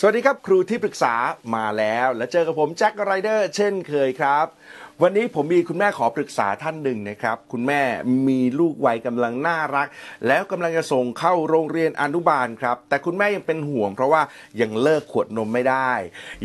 สวัสดีครับ ครูที่ปรึกษามาแล้ว และเจอกับผมแจ็คไรเดอร์เช่นเคยครับ วันนี้ผมมีคุณแม่ขอปรึกษาท่านหนึ่งนะครับ คุณแม่มีลูกวัยกำลังน่ารัก แล้วกำลังจะส่งเข้าโรงเรียนอนุบาลครับ แต่คุณแม่ยังเป็นห่วง เพราะว่ายังเลิกขวดนมไม่ได้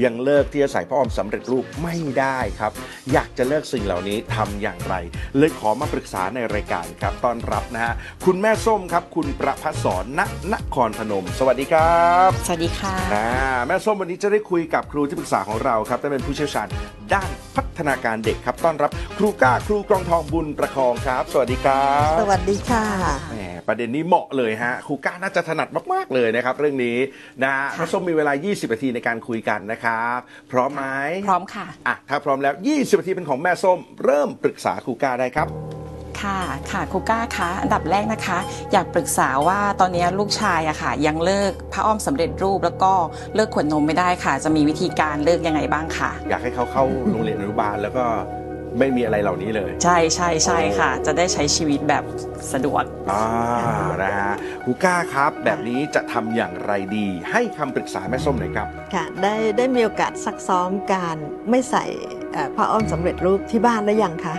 ยังเลิกที่จะใส่ผ้าอ้อมสำเร็จรูปไม่ได้ครับ อยากจะเลิกสิ่งเหล่านี้ทำอย่างไร เลยขอมาปรึกษาในรายการครับต้อนรับนะฮะคุณแม่ส้มครับ คุณประพัสรณนครพนม สวัสดีครับ สวัสดีค่ะอ่าแม่ส้มวันนี้จะได้คุยกับครูที่ปรึกษาของเราครับท่านเป็นผู้เชี่ยวชาญ ด้านพัฒนาการเด็กครับ ต้อนรับครูก้าครูกรองทองบุญประคองครับ สวัสดีครับสวัสดีค่ะแหมประเด็นนี้เหมาะเลยฮะครูก้าน่าจะถนัดมาก ๆ เลยนะครับ เรื่องนี้นะฮะค่ะแม่ส้มมีเวลา 20 นาทีในการคุยกันนะครับ พร้อมไหมพร้อมค่ะอะถ้าพร้อมแล้ว 20 นาทีเป็นของแม่ส้ม เริ่มปรึกษาครูก้าได้ครับ ค่ะค่ะครูก้าคะอันดับแรกนะคะ อยากปรึกษาว่าตอนนี้ลูกชายอะค่ะ ยังเลิกผ้าอ้อมสำเร็จรูปแล้วก็เลิกขวดนมไม่ได้ค่ะ จะมีวิธีการเลิกยังไงบ้างคะอยากให้เขาเข้าโรงเรียนอนุบาลแล้วก็ไม่มีอะไรเหล่านี้เลย ใช่ใช่ใช่ค่ะ จะได้ใช้ชีวิตแบบสะดวกอ่านะฮะครูก้าครับแบบนี้จะทำอย่างไรดี ให้คำปรึกษาแม่ส้มหน่อยครับค่ะได้ได้มีโอกาสซักซ้อมการไม่ใส่เอ่อผ้าอ้อมสำเร็จรูปที่บ้านได้ยังคะ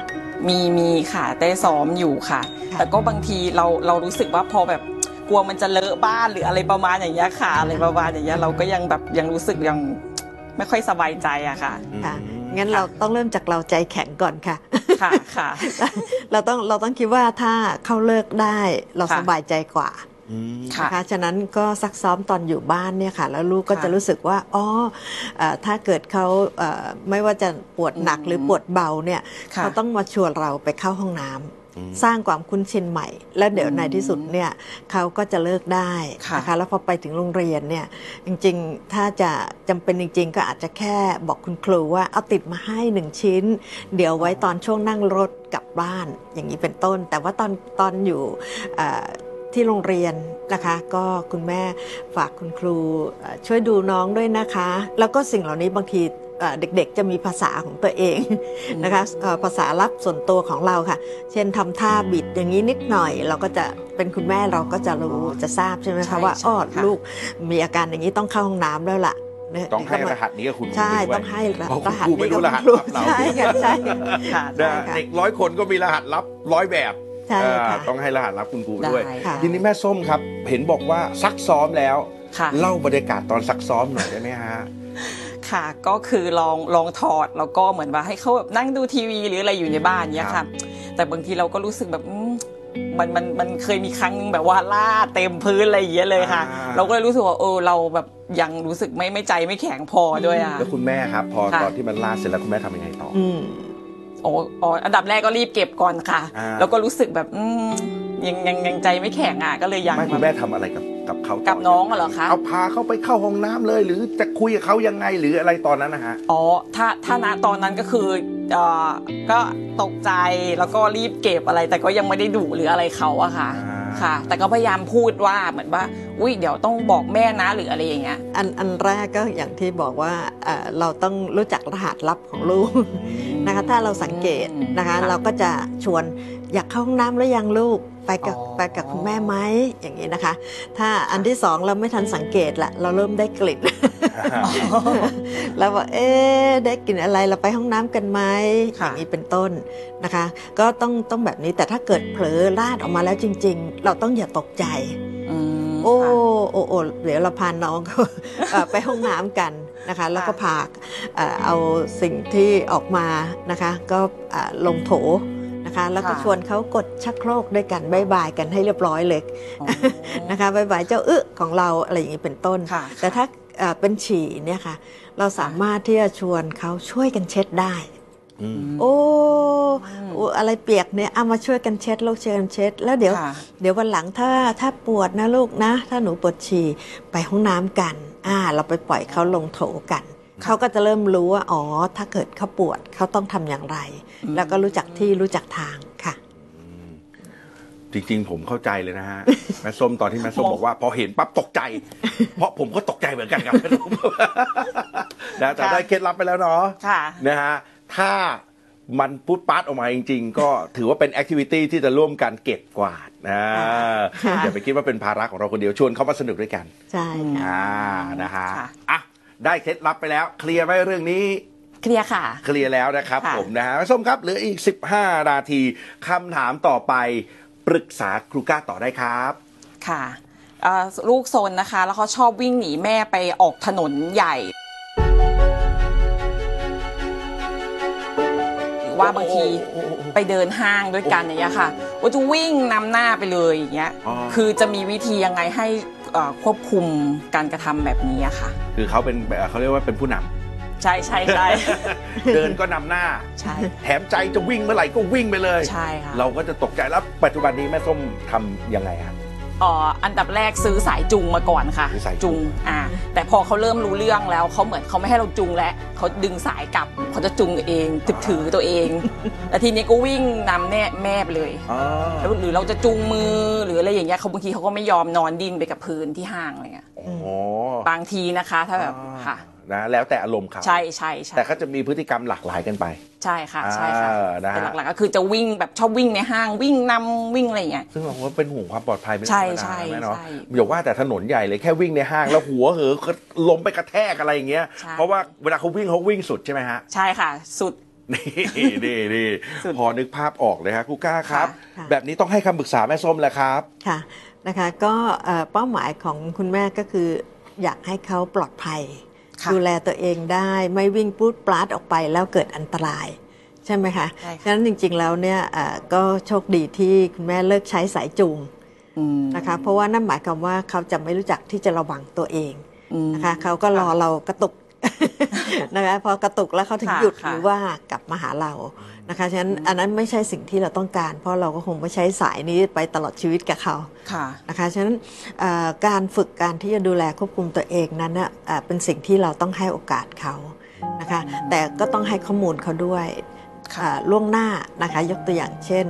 มีมีค่ะได้ซ้อมอยู่ค่ะค่ะ แต่ก็บางทีเราเรารู้สึกว่าพอแบบกลัวมันจะเลอะบ้านหรืออะไรประมาณอย่างเงี้ยค่ะอะไรประมาณอย่างเงี้ยเราก็ยังแบบยังรู้สึกยังไม่ค่อยสบายใจอะค่ะค่ะอืมงั้นเราต้องเริ่มจากเราใจแข็งก่อนค่ะ ค่ะค่ะ เราต้องเราต้องคิดว่าถ้าเข้าเลิกได้เราค่ะสบายใจกว่าอืมค่ะ นะคะฉะนั้นก็ซักซ้อมตอนอยู่บ้านเนี่ยค่ะ แล้วลูกก็ค่ะจะรู้สึกว่าอ๋อเอ่อถ้าเกิดเขาเอ่อไม่ว่าจะปวดหนักอืมหรือปวดเบาเนี่ยค่ะเขาต้องมาชวนเราไปเข้าห้องน้ำอืมสร้างความคุ้นชินใหม่ แล้วเดี๋ยวอืมในที่สุดเนี่ยเขาก็จะเลิกได้ค่ะนะคะแล้วพอไปถึงโรงเรียนเนี่ยจริงๆถ้าจะจำเป็นจริง ๆ ก็อาจจะแค่บอกคุณครูว่าเอาติดมาให้หนึ่งชิ้น เดี๋ยวไว้ตอนช่วงนั่งรถกลับบ้านอย่างนี้เป็นต้น แต่ว่าตอนตอนอยู่เอ่อ ที่โรงเรียนนะคะ ก็คุณแม่ฝากคุณครูเอ่อช่วยดูน้องด้วยนะคะ แล้วก็สิ่งเหล่านี้บางทีเอ่อเด็กๆ จะมีภาษาของตัวเองนะคะเอ่อภาษาลับส่วนตัวของเราค่ะ เช่นทำท่าบิดอย่างนี้นิดหน่อย เราก็จะเป็นคุณแม่เราก็จะรู้จะทราบใช่ไหมใช่คะว่าใช่อ้อค่ะลูกมีอาการอย่างนี้ต้องเข้าห้องน้ำแล้วล่ะเนี่ยต้องให้ก็รมาหัสนี้กับคุณครูใช่ด้วยต้องให้รเพราะหัสคุณครูไม่รู้รหัสกับลับเราใช่ค่ะใช่ค่ะนะใช่ค่ะเด็กร้อยคนก็มีรหัสลับร้อยแบบ ใช่ค่ะอ่าต้องให้รหัสลับคุณครูด้วย ได้ค่ะ ทีนี้แม่ส้มครับ เห็นบอกว่าซักซ้อมแล้ว ค่ะ เล่าบรรยากาศตอนซักซ้อมหน่อยได้ไหมฮะ ค่ะก็คือลองลองถอดแล้วก็เหมือนว่าให้เขาแบบนั่งดูทีวีหรืออะไรอยู่ในบ้านเนี้ยครัค่ะบแต่บางทีเราก็รู้สึกแบบอืมมันมันมันเคยมีครั้งหนึงแบบว่าลาดเต็มพื้นอะไรอย่างเงี้ยเลยค่ะเราก็เลยรู้สึกว่าเออเราแบบยังรู้สึกไม่ไม่ใจไม่แข็งพอด้วยอะ แล้วคุณแม่ครับ พอค่ะ ตอนที่มันลาดเสร็จแล้วคุณแม่ทำยังไงต่อออืม โอ้อ๋ออันดับแรกก็รีบเก็บก่อนค่ะ อ่า แล้วก็รู้สึกแบบอืมยังยังยังใจไม่แข็งอะก็เลยยัง ไม่คุณแบแม่บทำอะไรกับกับเขาต่กับน้องเหรอคะ เอาพาเขาไปเข้าห้องน้ำเลย หรือจะคุยกับเขายังไงหรืออะไรตอนนั้นนะฮะ อ๋อถ้าถ้าณตอนนั้นก็คือเอ่อก็ตกใจแล้วก็รีบเก็บอะไร แต่ก็ยังไม่ได้ดุหรืออะไรเขาอะค่ะ อ่า ค่ะ แต่ก็พยายามพูดว่าเหมือนว่า อุ้ยเดี๋ยวต้องบอกแม่นะหรืออะไรอย่างเงี้ยอันอันแรกก็อย่างที่บอกว่าเอ่อเราต้องรู้จักรหัสลับของลูกนะคะ ถ้าเราสังเกตนะคะค่ะเราก็จะชวนอยากเข้าห้องน้ำแล้วยังลูกไปกับอ๋อไปกับคุณแม่ไหมอย่างนี้นะคะ ถ้าอันที่สองเราไม่ทันสังเกตละเราเริ่มได้กลิ่น เราบอกเอ๊ะได้กลิ่นอะไรเราไปห้องน้ำกันไหมอค่ะย่างนี้เป็นต้นนะคะ ก็ต้องต้องแบบนี้แต่ถ้าเกิดเผลอลาดออกมาแล้วจริง ๆ เราต้องอย่าตกใจอืมโอ้ค่ะโอ้โอ้เดี๋ยวเราพาน้องเขาเอ่อไปห้องน้ำกันนะคะแล้วก็พาเอ่อเอาสิ่งที่ออกมานะคะ ก็เอ่อลงโถนะคะแล้วก็ค่ะชวนเขากดชักโครกด้วยกัน bye bye กันให้เรียบร้อยเลยอ๋อนะคะ bye bye เจ้าอึของเราอะไรอย่างนี้เป็นต้นค่ะแต่ถ้า เอ่อเป็นฉี่เนี่ยค่ะ เราสามารถที่จะชวนเขาช่วยกันเช็ดได้อืมโอ้โอ้อะไรเปียกเนี่ยเอามาช่วยกันเช็ดลูกช่วยกันเช็ด แล้วเดี๋ยวค่ะเดี๋ยววันหลังถ้าถ้าปวดนะลูกนะ ถ้าหนูปวดฉี่ไปห้องน้ำกัน อ่า เราไปปล่อยเขาลงโถกัน เขาก็จะเริ่มรู้ว่าอ๋อถ้าเกิดเขาปวดเขาต้องทำอย่างไร แล้วก็รู้จักที่รู้จักทางค่ะ จริงๆ ผมเข้าใจเลยนะฮะ แม่ส้มตอนที่แม่ส้มบอกว่าพอเห็นปั๊บตกใจ เพราะผมก็ตกใจเหมือนกันครับนะแต่ค่ะได้เคล็ดลับไปแล้วเนาะค่ะ นะฮะถ้ามันพุดปาร์ตออกมาจริง ๆ ก็ถือว่าเป็นแอคทิวิตี้ที่จะร่วมกันเก็บกวาดนะค่ะ อย่าไปคิดว่าเป็นภาระของเราคนเดียวชวนเขามาสนุกด้วยกันใช่ค่ะอ่านะฮะค่ะ อะได้เคล็ดลับไปแล้วเคลียร์ไหมเรื่องนี้ เคลียร์ค่ะ เคลียร์แล้วนะครับค่ะ ผมนะฮะแม่ส้มครับเหลืออีก 15 นาทีคำถามต่อไป ปรึกษาครูก้าต่อได้ครับค่ะเอ่อลูกโซนนะคะ แล้วเขาชอบวิ่งหนีแม่ไปออกถนนใหญ่หรือว่าบางทีไปเดินห้างด้วยกันอย่างเงี้ยค่ะว่าจะวิ่งนำหน้าไปเลยอย่างเงี้ยอ๋อคือจะมีวิธียังไงให้เอ่อควบคุมการกระทำแบบนี้อะค่ะ คือเขาเป็นแบบเขาเรียกว่าเป็นผู้นำ ใช่ใช่ใช่ เดินก็นำหน้า ใช่ แถมใจจะวิ่งเมื่อไหร่ก็วิ่งไปเลย ใช่ค่ะเราก็จะตกใจแล้วปัจจุบันนี้แม่ส้มทำยังไงครับอ๋ออันดับแรกซื้อสายจุงมาก่อนค่ะซื้อสายจูง อ่า แต่พอเขาเริ่มรู้เรื่องแล้วเขาเหมือนเขาไม่ให้เราจุงแล้วเขาดึงสายกลับเขาจะจุงเองถือถือตัวเองแล้วทีนี้ก็วิ่งนำแน่แม่ไปเลย อ๋อแล้วหรือเราจะจุงมือหรืออะไรอย่างเงี้ยเขาบางทีเขาก็ไม่ยอมนอนดิ้นไปกับพื้นที่ห้างอะไรเงี้ยอ๋อบางทีนะคะ ถ้าแบบค่ะ นะ แล้วแต่อารมณ์เขาใช่ใช่ใช่แต่ก็จะมีพฤติกรรมหลากหลายกันไป ใช่ค่ะใช่ค่ะอ่านะฮะแต่หลักๆก็คือจะวิ่งแบบชอบวิ่งในห้างวิ่งนำวิ่งอะไรอย่างเงี้ยซึ่งเราก็เป็นห่วงความปลอดภัยไม่ใช่ธรรมดาใช่แม่เนาะใช่อย่าว่าแต่ถนนใหญ่เลยแค่วิ่งในห้างแล้วหัวเหอะก็ล้มไปกระแทกอะไรอย่างเงี้ยใช่เพราะว่าเวลาเขาวิ่งเขาวิ่งสุดใช่ไหมฮะใช่ค่ะ สุดนี่นี่นี่สุดพอนึกภาพออกเลยฮะครูก้าครับค่ะแบบนี้ต้องให้คำปรึกษาแม่ส้มแหละครับค่ะนะคะ ก็เอ่อเป้าหมายของคุณแม่ก็คืออยากให้เขาปลอดภัยค่ะ ดูแลตัวเองได้ไม่วิ่งปลูดปลาดออกไปแล้วเกิดอันตราย ใช่ไหมคะใช่ค่ะฉะนั้นจริง ๆ แล้วเนี่ยเอ่อก็โชคดีที่คุณแม่เลิกใช้สายจูงอืมนะคะเพราะว่านั่นหมายความว่าเขาจะไม่รู้จักที่จะระวังตัวเองอืมนะคะเขาก็รอเรากระตุก นะคะพอกระตุกแล้วเขาถึงค่ะหยุดค่ะหรือว่ากลับมาหาเรานะคะฉะนั้นอันนั้นไม่ใช่สิ่งที่เราต้องการ เพราะเราก็คงไม่ใช้สายนี้ไปตลอดชีวิตกับเขาค่ะนะคะฉะนั้นเอ่อการฝึกการที่จะดูแลควบคุมตัวเองนั้นน่ะเอ่อเป็นสิ่งที่เราต้องให้โอกาสเขานะคะแต่ก็ต้องให้ข้อมูลเขาด้วยค่ะอ่าล่วงหน้านะคะยกตัวอย่างเช่น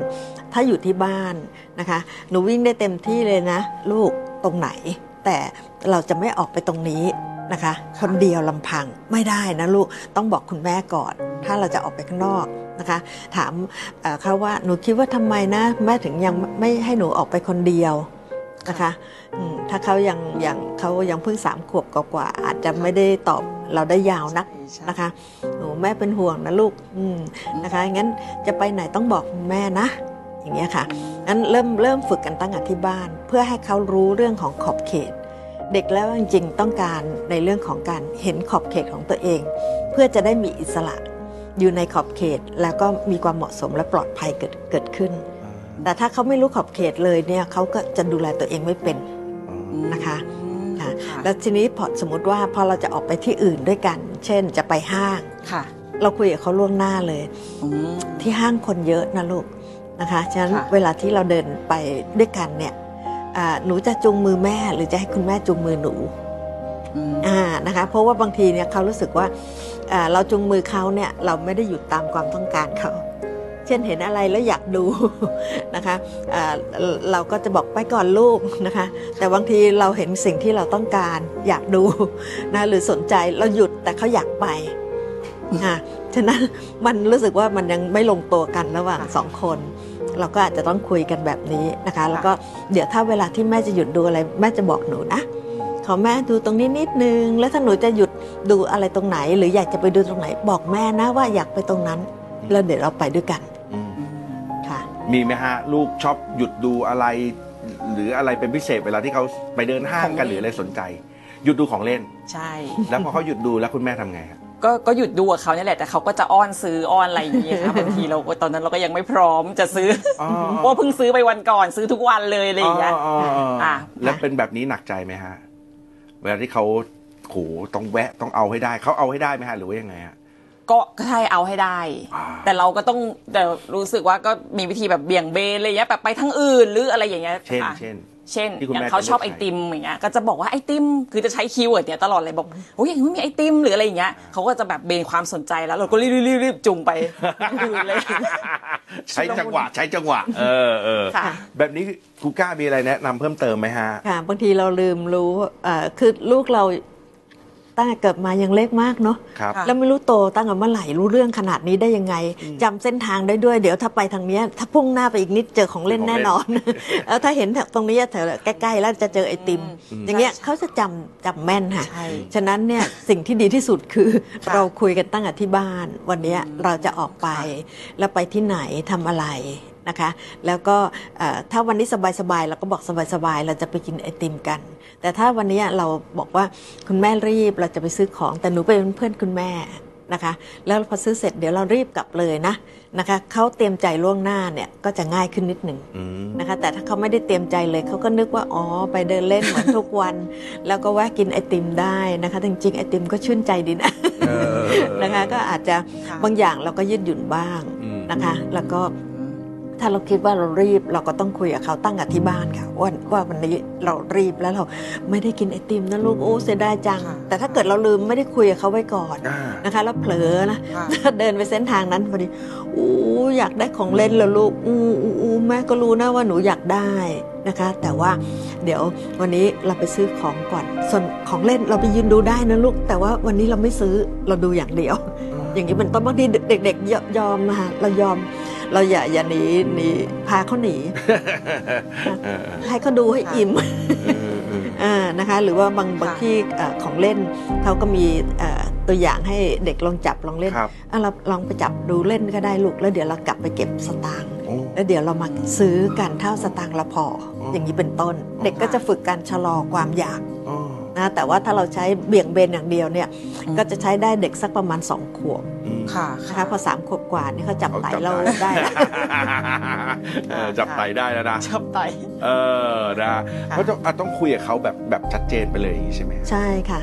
ถ้าอยู่ที่บ้านนะคะหนูวิ่งได้เต็มที่เลยนะ ลูกตรงไหน แต่เราจะไม่ออกไปตรงนี้นะคะ คนเดียวลำพังไม่ได้นะลูกต้องบอกคุณแม่ก่อน ถ้าเราจะออกไปข้างนอกนะคะ ถามเอ่อเขาว่าหนูคิดว่าทำไมนะแม่ถึงยังไม่ให้หนูออกไปคนเดียวนะคะอืมถ้าเขายังยังเขายังเพิ่งสามขวบกว่าๆอาจจะไม่ได้ตอบเราได้ยาวนักใช่นะคะหนูแม่เป็นห่วงนะลูกอืมนะคะงั้นจะไปไหนต้องบอกคุณแม่นะ อย่างเงี้ยค่ะงั้นเริ่มเริ่มฝึกกันตั้งแต่ที่บ้าน เพื่อให้เขารู้เรื่องของขอบเขต เด็กแล้วจริงๆต้องการในเรื่องของการเห็นขอบเขตของตัวเอง เพื่อจะได้มีอิสระอยู่ในขอบเขตแล้วก็มีความเหมาะสมและปลอดภัยเกิดเกิดขึ้น แต่ถ้าเขาไม่รู้ขอบเขตเลยเนี่ยเขาก็จะดูแลตัวเองไม่เป็นนะคะอืมค่ะค่ะแล้วทีนี้พอสมมติว่าพอเราจะออกไปที่อื่นด้วยกัน เช่นจะไปห้างค่ะเราคุยกับเขาล่วงหน้าเลยอืมที่ห้างคนเยอะนะลูก นะคะฉะนั้นค่ะเวลาที่เราเดินไปด้วยกันเนี่ยอ่าหนูจะจูงมือแม่ หรือจะให้คุณแม่จูงมือหนูอืมอ่านะคะเพราะว่าบางทีเนี่ยเขารู้สึกว่าอ่าเราจูงมือเขาเนี่ยเราไม่ได้หยุดตามความต้องการเขาเช่นเห็นอะไรแล้วอยากดูนะคะอ่าเราก็จะบอกไปก่อนลูกนะคะ แต่บางทีเราเห็นสิ่งที่เราต้องการอยากดูนะหรือสนใจเราหยุดแต่เขาอยากไปอ่าฉะนั้นมันรู้สึกว่ามันยังไม่ลงตัวกันระหว่างค่ะสองคน เราก็อาจจะต้องคุยกันแบบนี้นะคะ แล้วก็เดี๋ยวถ้าเวลาที่แม่จะหยุดดูอะไร แม่จะบอกหนูนะขอแม่ดูตรงนี้นิดนึง แล้วถ้าหนูจะหยุดดูอะไรตรงไหน หรืออยากจะไปดูตรงไหน บอกแม่นะว่าอยากไปตรงนั้น แล้วเดี๋ยวเราไปด้วยกันอืมอืมค่ะ มีไหมฮะ ลูกชอบหยุดดูอะไร หรืออะไรเป็นพิเศษเวลาที่เขาไปเดินห้างกันของเล่นหรืออะไรสนใจ หยุดดูของเล่น ใช่ แล้วพอเขาหยุดดูแล้วคุณแม่ทำไงฮะ ก็ก็หยุดดูกับเขาเนี่ยแหละแต่เขาก็จะอ้อนซื้ออ้อนอะไรอย่างเงี้ยค่ะบางทีเราก็ตอนนั้นเราก็ยังไม่พร้อมจะซื้อออเพราะว่าเพิ่งซื้อไปวันก่อนซื้อทุกวันเลยอะไรอย่างเงี้ยอ๋ออ๋ออ๋ออะแล้วเป็นแบบนี้หนักใจไหมฮะ เวลาที่เขาโหต้องแวะต้องเอาให้ได้เขาเอาให้ได้ไหมฮะหรือว่ายังไงฮะก็ก็ใช่เอาให้ได้อ่าแต่เราก็ต้องแต่รู้สึกว่าก็มีวิธีแบบเบี่ยงเบนอะไรอย่างเงี้ยแบบไปทางอื่นหรืออะไรอย่างเงี้ยเช่นค่ะเช่น เช่นที่คุณอย่าแม่งเขาชอบจะไอเลือกติมอย่างเงี้ยก็จะบอกว่าไอติมคือจะใช้ keyword เนี่ยตลอดเลยบอกโอ้ยอย่างนี้ไม่มีไอติมหรืออะไรอย่างเงี้ยเขาก็จะแบบเบนความสนใจแล้วเราก็รีบรีบรีบจูงไปอื่นเลย ใช้จังหวะ ใช้จังหวะ เออเออค่ะ แบบนี้ครูก้ามีอะไรแนะนำเพิ่มเติมไหมฮะ ค่ะบางทีเราลืมรู้เอ่อคือลูกเรา ตั้งแต่เกิดมายังเล็กมากเนาะครับค่ะแล้วไม่รู้โตตั้งแต่เมื่อไหร่รู้เรื่องขนาดนี้ได้ยังไงจำเส้นทางได้ด้วย เดี๋ยวถ้าไปทางเนี้ยถ้าพุ่งหน้าไปอีกนิดเจอของเล่นเจอของเล่นแน่นอนแล้วถ้าเห็นแถวตรงนี้แถวใกล้ๆแล้วจะเจอไอติม อย่างเงี้ยใช่เขาจะจำจำแม่นค่ะใช่ฉะฉะนั้นเนี่ยสิ่งที่ดีที่สุดคือค่ะเราคุยกันตั้งแต่ที่บ้าน วันเนี้ยเราจะออกไป แล้วไปที่ไหนทำอะไรนะคะ แล้วก็เอ่อถ้าวันนี้สบายๆเราก็บอกสบายๆเราจะไปกินไอติมกัน แต่ถ้าวันนี้เราบอกว่าคุณแม่รีบเราจะไปซื้อของ แต่หนูไปเป็นเพื่อนคุณแม่นะคะ แล้วพอซื้อเสร็จเดี๋ยวเรารีบกลับเลยนะนะคะเขาเตรียมใจล่วงหน้าเนี่ยก็จะง่ายขึ้นนิดหนึ่งอืมนะคะ แต่ถ้าเขาไม่ได้เตรียมใจเลยเขาก็นึกว่าอ๋อไปเดินเล่นเหมือนทุกวัน แล้วก็แวะกินไอติมได้นะคะแต่จริงๆไอติมก็ชื่นใจดีนะเออนะคะ ก็อาจจะค่ะบางอย่างเราก็ยืดหยุ่นบ้างอืมนะคะ แล้วก็ ถ้าเราคิดว่าเรารีบเราก็ต้องคุยกับเขาตั้งแต่ที่บ้านค่ะว่าว่าวันนี้เรารีบแล้วเราไม่ได้กินไอติมนะลูกโอ้เสียดายจังค่ะแต่ถ้าเกิดเราลืมไม่ได้คุยกับเขาไว้ก่อนอ่านะคะ แล้วเผลอนะค่ะเดินไปเส้นทางนั้นพอดีอู้อยากได้ของเล่นแล้วลูกอู้อู้อู้แม่ก็รู้นะว่าหนูอยากได้นะคะ แต่ว่าเดี๋ยววันนี้เราไปซื้อของก่อน ส่วนของเล่นเราไปยืนดูได้นะลูก แต่ว่าวันนี้เราไม่ซื้อเราดูอย่างเดียว อย่างนี้เป็นต้นบางทีเด็ก ๆยยอมนะคะเรายอม เราอย่าอย่าหนีหนีพาเขาหนีเออให้เขาดูให้อิ่มเออเอออ่านะคะหรือว่าบางค่ะบางที่เอ่อของเล่นเขาก็มีเอ่อตัวอย่างให้เด็กลองจับลองเล่นครับอะเราลองไปจับดูเล่นก็ได้ลูกแล้วเดี๋ยวเรากลับไปเก็บสตางค์โอ้แล้วเดี๋ยวเรามาซื้อกันเท่าสตางค์ละพออออย่างนี้เป็นต้น เด็กก็จะฝึกการชะลอความอยากอ๋อนะแต่ว่าถ้าเราใช้เบี่ยงเบนอย่างเดียวเนี่ยอืมก็จะใช้ได้เด็กสักประมาณสองขวบอืม ค่ะนะคะพอสามขวบกว่านี่เขาจับเขาไตจับเราได้ได้แล้วเออจับไตได้แล้วนะชอบไตเออนะเพราะต้องอะต้องคุยกับเขาแบบแบบชัดเจนไปเลยอย่างนี้ใช่ไหมใช่ค่ะ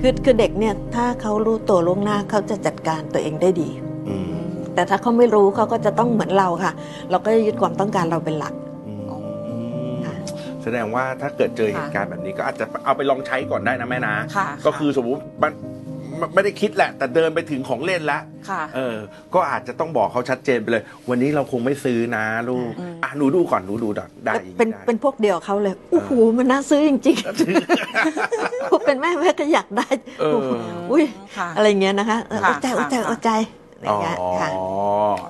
คือคือเด็กเนี่ยถ้าเขารู้ตัวล่วงหน้าเขาจะจัดการตัวเองได้ดีอืมแต่ถ้าเขาไม่รู้เขาก็จะต้องเหมือนเราค่ะ เราก็จะยึดความต้องการเราเป็นหลักอืมค่ะแสดงว่าถ้าเกิดเจอเหตุการณ์แบบนี้ก็อาจจะเอาไปลองใช้ก่อนได้นะแม่นะค่ะก็คือสมมติ มันมันไม่ได้คิดแหละ แต่เดินไปถึงของเล่นแล้วค่ะ เออ ก็อาจจะต้องบอกเขาชัดเจนไปเลย วันนี้เราคงไม่ซื้อนะลูก อืม อะหนูดูก่อนหนูดูก่อนได้อย่างเป็นได้ เป็นพวกเดียวเขาเลยโอ้โหมันน่าซื้อจริงๆเป็นแม่แม่ก็อยากได้เอออุ้ยค่ะ อะไรเงี้ยนะคะเออค่ะเอาใจเอาใจค่ะเอาใจอะไรอ๋อเงี้ยค่ะ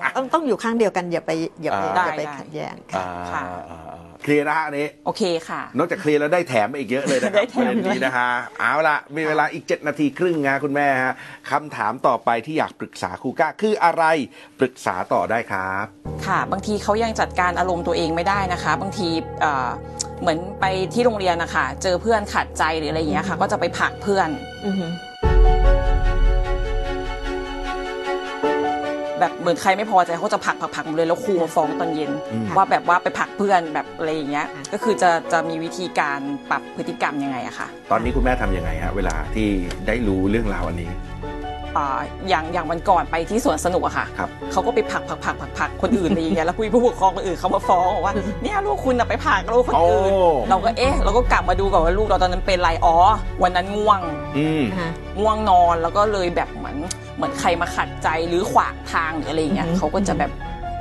อะ ต้องต้องอยู่ข้างเดียวกันอย่าไปอย่าไปอ่า อย่าไปได้ขัดแย้งอ่าค่ะค่ะ อ่าอ่า เคลียร์นะฮะอันนี้ โอเคค่ะ นอกจากเคลียร์แล้วได้แถมมาอีกเยอะเลยนะคได้รับแถประมเด็นนี้นะฮะเอาละมีเวลาอีก 7 นาทีครึ่งนะคุณแม่ฮะคำถามต่อไปที่อยากปรึกษาครูก้าคืออะไรปรึกษาต่อได้ครับ ค่ะ บางทีเขายังจัดการอารมณ์ตัวเองไม่ได้นะคะ บางทีเอ่อเหมือนไปที่โรงเรียนนะคะเจอเพื่อนขัดใจหรืออะไรอย่างเงี้ยค่ะ ก็จะไปผลักเพื่อน อือหือ แบบเหมือนใครไม่พอใจเขาจะผลักผลักผลักหมดเลยแล้วครูมาฟ้องตอนเย็นอืมว่าแบบว่าไปผลักเพื่อนแบบอะไรอย่างเงี้ยค่ะก็คือจะจะมีวิธีการปรับพฤติกรรมยังไงอะค่ะ ตอนนี้คุณแม่ทำยังไงฮะเวลาที่ได้รู้เรื่องราวอันนี้อ่าอย่างอย่างวันก่อนไปที่สวนสนุกอะค่ะครับเขาก็ไปผลักผลักผลักผลักผลักคนอื่นอะไรอย่างเงี้ยแล้วคุยผู้ปกครองคนอื่นเขามาฟ้องบอกว่าเนี่ยลูกคุณน่ะไปผลักลูกคนอื่นโอ้เราก็เอ๊ะเราก็กลับมาดูก่อนว่าลูกเราตอนนั้นเป็นไรอ๋อวันนั้นง่วงอืมนะคะง่วงนอนแล้วก็เลยแบบเหมือน เหมือนใครมาขัดใจหรือขวางทางหรืออะไรอย่างเงี้ยอือหือเขาก็จะแบบ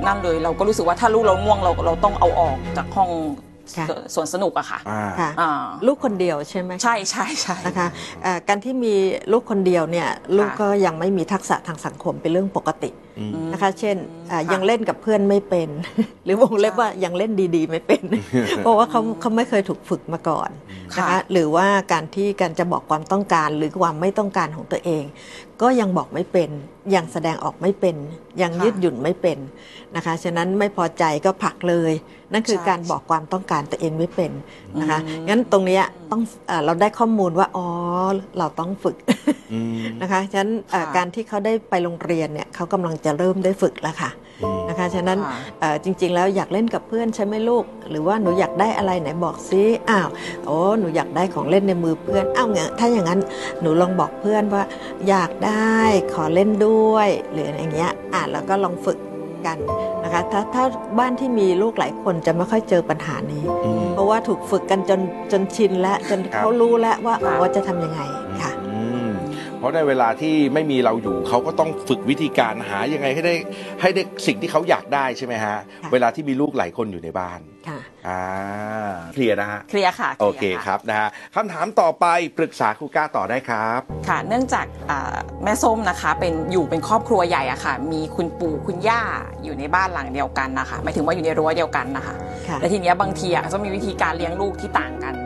นั่นเลยเราก็รู้สึกว่าถ้าลูกเราง่วงเราเราต้องเอาออกจากห้องค่ะสสวนสนุกอะค่ะอ่าค่ะอ่าลูกคนเดียวใช่ไหมใช่ใช่ใช่นะคะเอ่อการที่มีลูกคนเดียวเนี่ยลูกค่ะก็ยังไม่มีทักษะทางสังคมเป็นเรื่องปกติอืม นะคะ เช่นเอ่อค่ะยังเล่นกับเพื่อนไม่เป็น หรือวงเล็บว่ายังเล่นดีๆ ไม่เป็น เพราะว่าเขาเขาไม่เคยถูกฝึกมาก่อนนะค่ะคะหรือว่าการที่การจะบอกความต้องการหรือความไม่ต้องการของตัวเอง ก็ยังบอกไม่เป็น ยังแสดงออกไม่เป็น ยังค่ะยืดหยุ่นไม่เป็นนะคะฉะนั้นไม่พอใจก็ผลักเลย นั่นคือใช่การบอกความต้องการตัวเองไม่เป็นนะคะอืมงั้นตรงเนี้ยต้องเอ่อเราได้ข้อมูลว่าอ๋อเราต้องฝึกอืม นะคะฉะนั้นเอ่อค่ะการที่เขาได้ไปโรงเรียนเนี่ยเขากำลังจะเริ่มได้ฝึกแล้วค่ะอืมนะคะฉะนั้นค่ะเอ่อจริง ๆ แล้วอยากเล่นกับเพื่อนใช่ไหมลูก หรือว่าหนูอยากได้อะไรไหนบอกซิอ้าวโอ้หนูอยากได้ของเล่นในมือเพื่อนอ้าวงั้นถ้าอย่างนั้นหนูลองบอกเพื่อนว่า อยากได้ขอเล่นด้วย หรืออย่างเงี้ยอะแล้วก็ลองฝึกกันนะคะถ้าถ้าบ้านที่มีลูกหลายคนจะไม่ค่อยเจอปัญหานี้อืมเพราะว่าถูกฝึกกันจนจนชินแล้วจนครับเขารู้แล้วว่าอ๋อจะทำยังไงค่ะอืม เพราะในเวลาที่ไม่มีเราอยู่เขาก็ต้องฝึกวิธีการหายังไงให้ได้ให้ได้สิ่งที่เขาอยากได้ใช่ไหมฮะค่ะเวลาที่มีลูกหลายคนอยู่ในบ้านค่ะอ่าเคลียร์นะฮะเคลียร์ค่ะโอเคลียะครับนะฮะคำถามต่อไปปรึกษาครูก้าต่อได้ครับ ค่ะ เนื่องจากอ่าแม่ส้มนะคะ เป็นอยู่เป็นครอบครัวใหญ่อะค่ะ มีคุณปู่คุณย่าอยู่ในบ้านหลังเดียวกันนะคะหมายถึงว่าอยู่ในรั้วเดียวกันนะคะค่ะและทีเนี้ยบางทีอะจะมีวิธีการเลี้ยงลูกที่ต่างกันอืม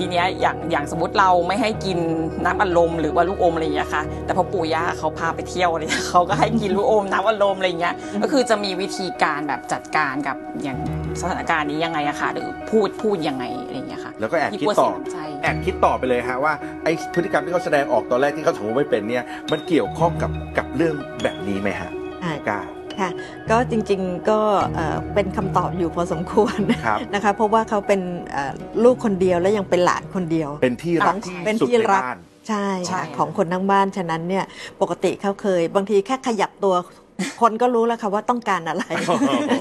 ทีเนี้ยอย่างอย่างสมมติเราไม่ให้กินน้ำอัดลมหรือว่าลูกอมอะไรอย่างเงี้ยค่ะแต่พอปู่ย่าเขาพาไปเที่ยวอะไรเงี้ยเขาก็ให้กินลูกอมน้ำอัดลมอะไรเงี้ยก็คือจะมีวิธีการแบบจัดการกับอย่างสถานการณ์นี้ยังไงอะค่ะหรือพูดพูดยังไงอะไรอย่างเงี้ยค่ะแล้วก็แอบที่คิดกลัวต่อเสียน้ำใจแอบคิดต่อไปเลยฮะว่าไอ้พฤติกรรมที่เขาแสดงออกตอนแรกที่เขาสมมติไม่เป็นเนี่ยมันเกี่ยวข้องกับกับเรื่องแบบนี้ไหมฮะอ่าก้า ค่ะ ก็จริงๆก็เอ่อเป็นคำตอบอยู่พอสมควรครับ นะคะ เพราะว่าเขาเป็นเอ่อลูกคนเดียวและยังเป็นหลานคนเดียว เป็นที่รักของที่เป็นสุดที่ในรักบ้านใช่ใช่ค่ะของคนทั้งบ้านฉะนั้นเนี่ยปกติเขาเคย บางทีแค่ขยับตัวคนก็รู้แล้วค่ะว่าต้องการอะไร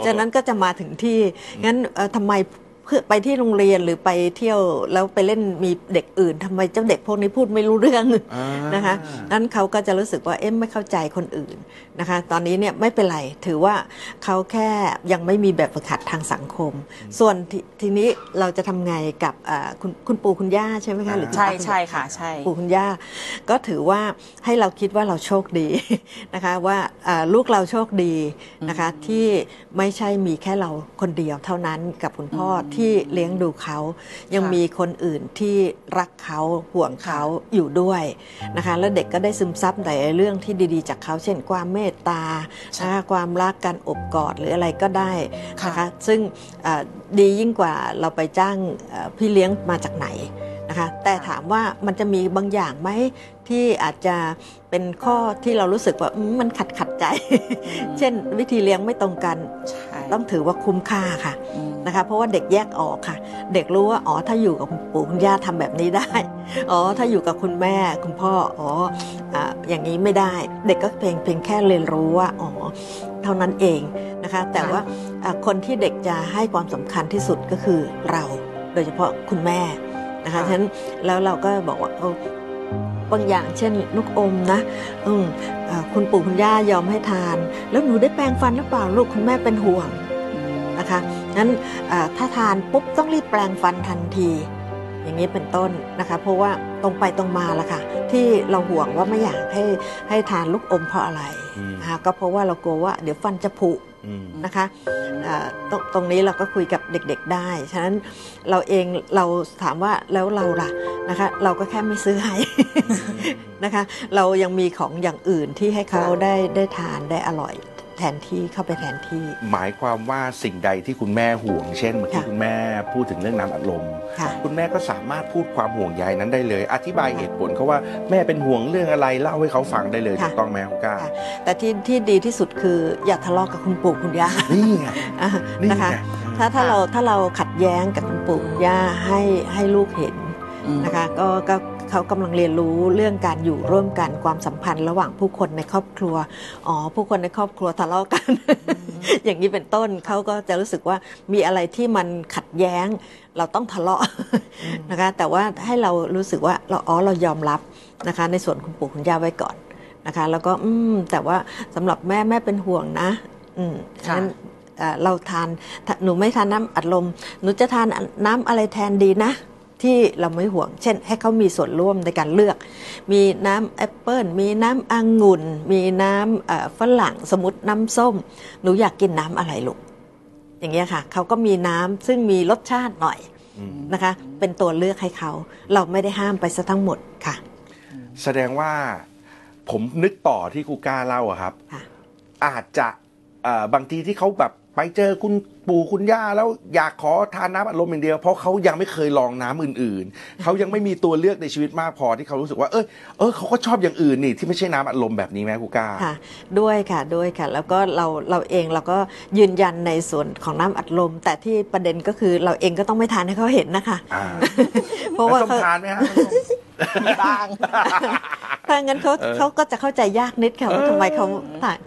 ฉะนั้นก็จะมาถึงที่งั้นเอ่อทำไมเพื่อไปที่โรงเรียนหรือไปเที่ยวแล้วไปเล่นมีเด็กอื่นทำไมเจ้าเด็กพวกนี้พูดไม่รู้เรื่องอ่านะคะนั้นเขาก็จะรู้สึกว่าเอ๊ะไม่เข้าใจคนอื่นนะคะ ตอนนี้เนี่ยไม่เป็นไรถือว่าเขาแค่ยังไม่มีแบบฝึกหัดทางสังคม ส่วนททีนี้เราจะทำไงกับอ่าคุณคุณปู่คุณย่าใช่ไหมคะหรือคุณใช่ตาณใช่ค่ะใช่ปู่คุณย่าก็ถือว่าให้เราคิดว่าเราโชคดีนะคะว่าอ่าลูกเราโชคดีนะคะที่ไม่ใช่มีแค่เราคนเดียวเท่านั้นกับคุณพ่ออที่เลี้ยงดูเขา ยังค่ะมีคนอื่นที่รักเขาห่วงเขาอยู่ด้วยนะคะแล้วเด็กก็ได้ซึมซับหลายเรื่องที่ดีๆ จากเขาเช่นความเมตตานะคะความรักการอบกอดหรืออะไรก็ได้นะคะซึ่งอ่าดียิ่งกว่าเราไปจ้างเอ่อพี่เลี้ยงมาจากไหน นะคะแต่ถามว่ามันจะมีบางอย่างไหมที่อาจจะเป็นข้อที่เรารู้สึกว่าอืมมันขัดขัดใจ เช่น วิธีเลี้ยงไม่ตรงกันใช่ต้องถือว่าคุ้มค่าค่ะอืมนะคะเพราะว่าเด็กแยกออกค่ะ เด็กรู้ว่าอ๋อถ้าอยู่กับคุณปู่คุณย่าทำแบบนี้ได้ อ๋อถ้าอยู่กับคุณแม่คุณพ่ออ๋ออ่าอย่างนี้ไม่ได้ เด็กก็เพียงเพียงแค่เรียนรู้ว่าอ๋อเท่านั้นเองนะคะ แต่ว่าอ่าคนที่เด็กจะให้ความสำคัญที่สุดก็คือเรา โดยเฉพาะคุณแม่ นะคะค่ะฉะนั้นแล้วเราก็บอกว่าเออบางอย่างเช่นลูกอมนะอืมอ่าคุณปู่คุณย่ายอมให้ทาน แล้วหนูได้แปรงฟันหรือเปล่าลูกคุณแม่เป็นห่วงนะคะนั้นอ่าถ้าทานปุ๊บต้องรีบแปรงฟันทันที อย่างนี้เป็นต้นนะคะ เพราะว่าตรงไปตรงมาละค่ะ ที่เราห่วงว่าไม่อยากให้ให้ทานลูกอมเพราะอะไรอืมนะคะก็เพราะว่าเรากลัวว่าเดี๋ยวฟันจะผุอืม นะคะอ่าตรงตรงนี้เราก็คุยกับเด็กๆได้ ฉะนั้นเราเองเราถามว่าแล้วเราล่ะนะคะ เราก็แค่ไม่ซื้อให้นะคะ เรายังมีของอย่างอื่นที่ให้เขาได้ได้ทานได้อร่อย แทนที่เข้าไปแทนที่ หมายความว่าสิ่งใดที่คุณแม่ห่วง เช่นเมื่อกี้ค่ะคุณแม่พูดถึงเรื่องน้ำอัดลมค่ะคุณแม่ก็สามารถพูดความห่วงใยนั้นได้เลย อธิบายเหตุผลเขาว่าแม่เป็นห่วงเรื่องอะไรเล่าให้เขาฟังได้เลยค่ะ ถูกต้องไหมคุณก้าค่ะแต่ที่ที่ดีที่สุดคืออย่าทะเลาะกับคุณปู่คุณย่านี่ไงอะนี่นะคะ ไง ถ้าถ้าเราถ้าเราขัดแย้งกับคุณปู่คุณย่าให้ให้ลูกเห็นอืมนะคะก็ก็ เขากำลังเรียนรู้เรื่องการอยู่ร่วมกันความสัมพันธ์ ระหว่างผู้คนในครอบครัวอ๋อผู้คนในครอบครัวทะเลาะกัน อย่างนี้เป็นต้นเขาก็จะรู้สึกว่ามีอะไรที่มันขัดแย้ง เราต้องทะเลาะนะคะแต่ว่าให้เรารู้สึกว่าเราอ๋อเรายอมรับนะคะ ในส่วนคุณปู่คุณย่าไว้ก่อนนะคะ แล้วก็อืมแต่ว่าสำหรับแม่แม่เป็นห่วงนะอืมค่ะงั้นเอ่อเราทานถ้าหนูไม่ทานน้ำอัดลม หนูจะทานน้ำอะไรแทนดีนะ ที่เราไม่ห่วง เช่น ให้เขามีส่วนร่วมในการเลือก มีน้ำแอปเปิลมีน้ำองุ่น มีน้ำเอ่อฝรั่งสมมติน้ำส้ม หนูอยากกินน้ำอะไรลูกอย่างเงี้ยค่ะเขาก็มีน้ำซึ่งมีรสชาติหน่อยอืมนะคะ เป็นตัวเลือกให้เขา เราไม่ได้ห้ามไปซะทั้งหมดค่ะ แสดงว่าผมนึกต่อที่ครูก้าเล่าอะครับค่ะอาจจะเอ่อบางทีที่เขาแบบไปเจอคุณ ปู่คุณย่าแล้วอยากขอทานน้ำอัดลมอย่างเดียว เพราะเขายังไม่เคยลองน้ำอื่นๆ เขายังไม่มีตัวเลือกในชีวิตมากพอที่เขารู้สึกว่าเออเออเขาก็ชอบอย่างอื่นนี่ที่ไม่ใช่น้ำอัดลมแบบนี้ไหมครูก้าค่ะ ด้วยค่ะด้วยค่ะ แล้วก็เราเราเองเราก็ยืนยันในส่วนของน้ำอัดลม แต่ที่ประเด็นก็คือเราเองก็ต้องไม่ทานให้เขาเห็นนะคะอ่าเพราะว่าแล้วส้มเขาทานไหมฮะ มีบ้างถ้างั้นเขาเออเขาก็จะเข้าใจยากนิดค่ะว่าเออทำไมเขา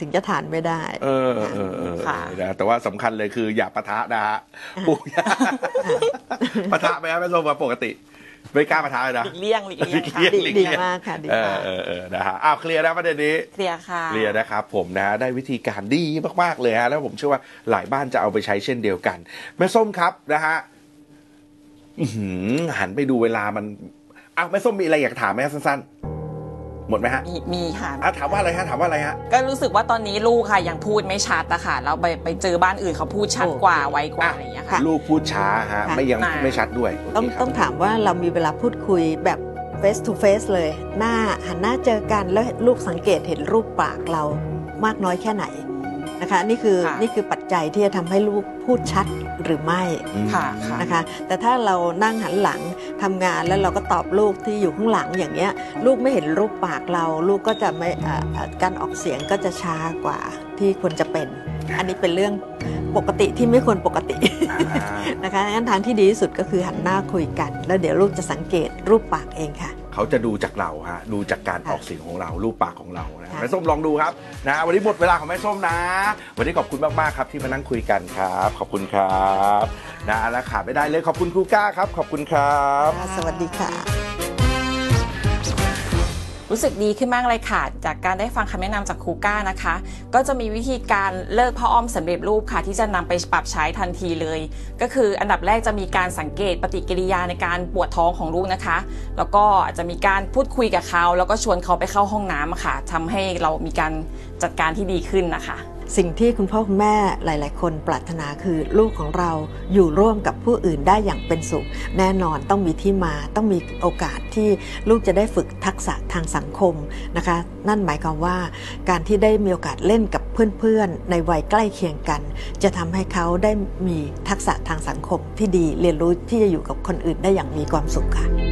ถึงจะทานไม่ได้ เออเออเออค่ะนะแต่ว่าสำคัญเลยคืออย่าปะทะนะฮะปู่ย่าปะทะไหมครับแม่ส้มว่าปกติไม่กล้าปะทะเลยนะหลีกเลี่ยงหลีกเลี่ยงค่ะหลีกเลี่ยงดีหลีกเลี่ยงดีมากค่ะดีเออมากเออเออนะฮะอ้าวเคลียร์นะประเด็นนี้เคลียร์ค่ะเคลียร์นะครับผมนะได้วิธีการดีมากๆเลยฮะแล้วผมเชื่อว่าหลายบ้านจะเอาไปใช้เช่นเดียวกัน แม่ส้มครับนะฮะอื้อหือหันไปดูเวลามัน อ้าวแม่ส้มมีอะไรอยากถามไหมฮะสั้นๆ หมดไหมฮะมีมีค่ะ อะถามว่าอะไรฮะถามว่าอะไรฮะ ก็รู้สึกว่าตอนนี้ลูกค่ะยังพูดไม่ชัดอะค่ะแล้วไปไปเจอบ้านอื่นเขาพูดชัดกว่าไวกว่าอะไรอย่างเงี้ยค่ะ ลูกพูดช้าฮะค่ะไม่ยังอ่าไม่ชัดด้วยโเคต้องครับ ต้องถามว่าเรามีเวลาพูดคุยแบบ face to face เลย หน้าหันหน้าเจอกันแล้วลูกสังเกตเห็นรูปปากเรามากน้อยแค่ไหน นะคะนี่คือค่ะ นี่คือปัจจัยที่จะทำให้ลูกพูดชัดหรือไม่อืมค่ะค่ะ นะคะ แต่ถ้าเรานั่งหันหลังทำงานแล้วเราก็ตอบลูกที่อยู่ข้างหลังอย่างเงี้ยลูกไม่เห็นรูปปากเรา ลูกก็จะไม่อ่าอ่าการออกเสียงก็จะช้ากว่าที่ควรจะเป็น อันนี้เป็นเรื่องปกติที่ไม่ควรปกติอ่านะคะงั้นทางที่ดีที่สุดก็คือหันหน้าคุยกัน แล้วเดี๋ยวลูกจะสังเกตรูปปากเองค่ะ เขาจะดูจากเราฮะดูจากการค่ะออกเสียงของเรารูปปากของเรานะค่ะแม่ส้มลองดูครับนะวันนี้หมดเวลาของแม่ส้มนะ วันนี้ขอบคุณมากๆครับที่มานั่งคุยกันครับ ขอบคุณครับนะแล้วขาดไม่ได้เลยขอบคุณครูก้าครับ ขอบคุณครับ สวัสดีค่ะ รู้สึกดีขึ้นมากเลยค่ะ จากการได้ฟังคำแนะนำจากครูก้านะคะ ก็จะมีวิธีการเลิกผ้าอ้อมสำเร็จรูปค่ะ ที่จะนำไปปรับใช้ทันทีเลย ก็คืออันดับแรกจะมีการสังเกตปฏิกิริยาในการปวดท้องของลูกนะคะ แล้วก็อาจจะมีการพูดคุยกับเขา แล้วก็ชวนเขาไปเข้าห้องน้ำอะค่ะทำให้เรามีการจัดการที่ดีขึ้นนะคะ สิ่งที่คุณพ่อคุณแม่หลาย ๆ คนปรารถนาคือลูกของเราอยู่ร่วมกับผู้อื่นได้อย่างเป็นสุข แน่นอนต้องมีที่มาต้องมีโอกาสที่ลูกจะได้ฝึกทักษะทางสังคมนะคะ นั่นหมายความว่า การที่ได้มีโอกาสเล่นกับเพื่อน ๆ ในวัยใกล้เคียงกัน จะทำให้เขาได้มีทักษะทางสังคมที่ดีเรียนรู้ที่จะอยู่กับคนอื่นได้อย่างมีความสุขค่ะ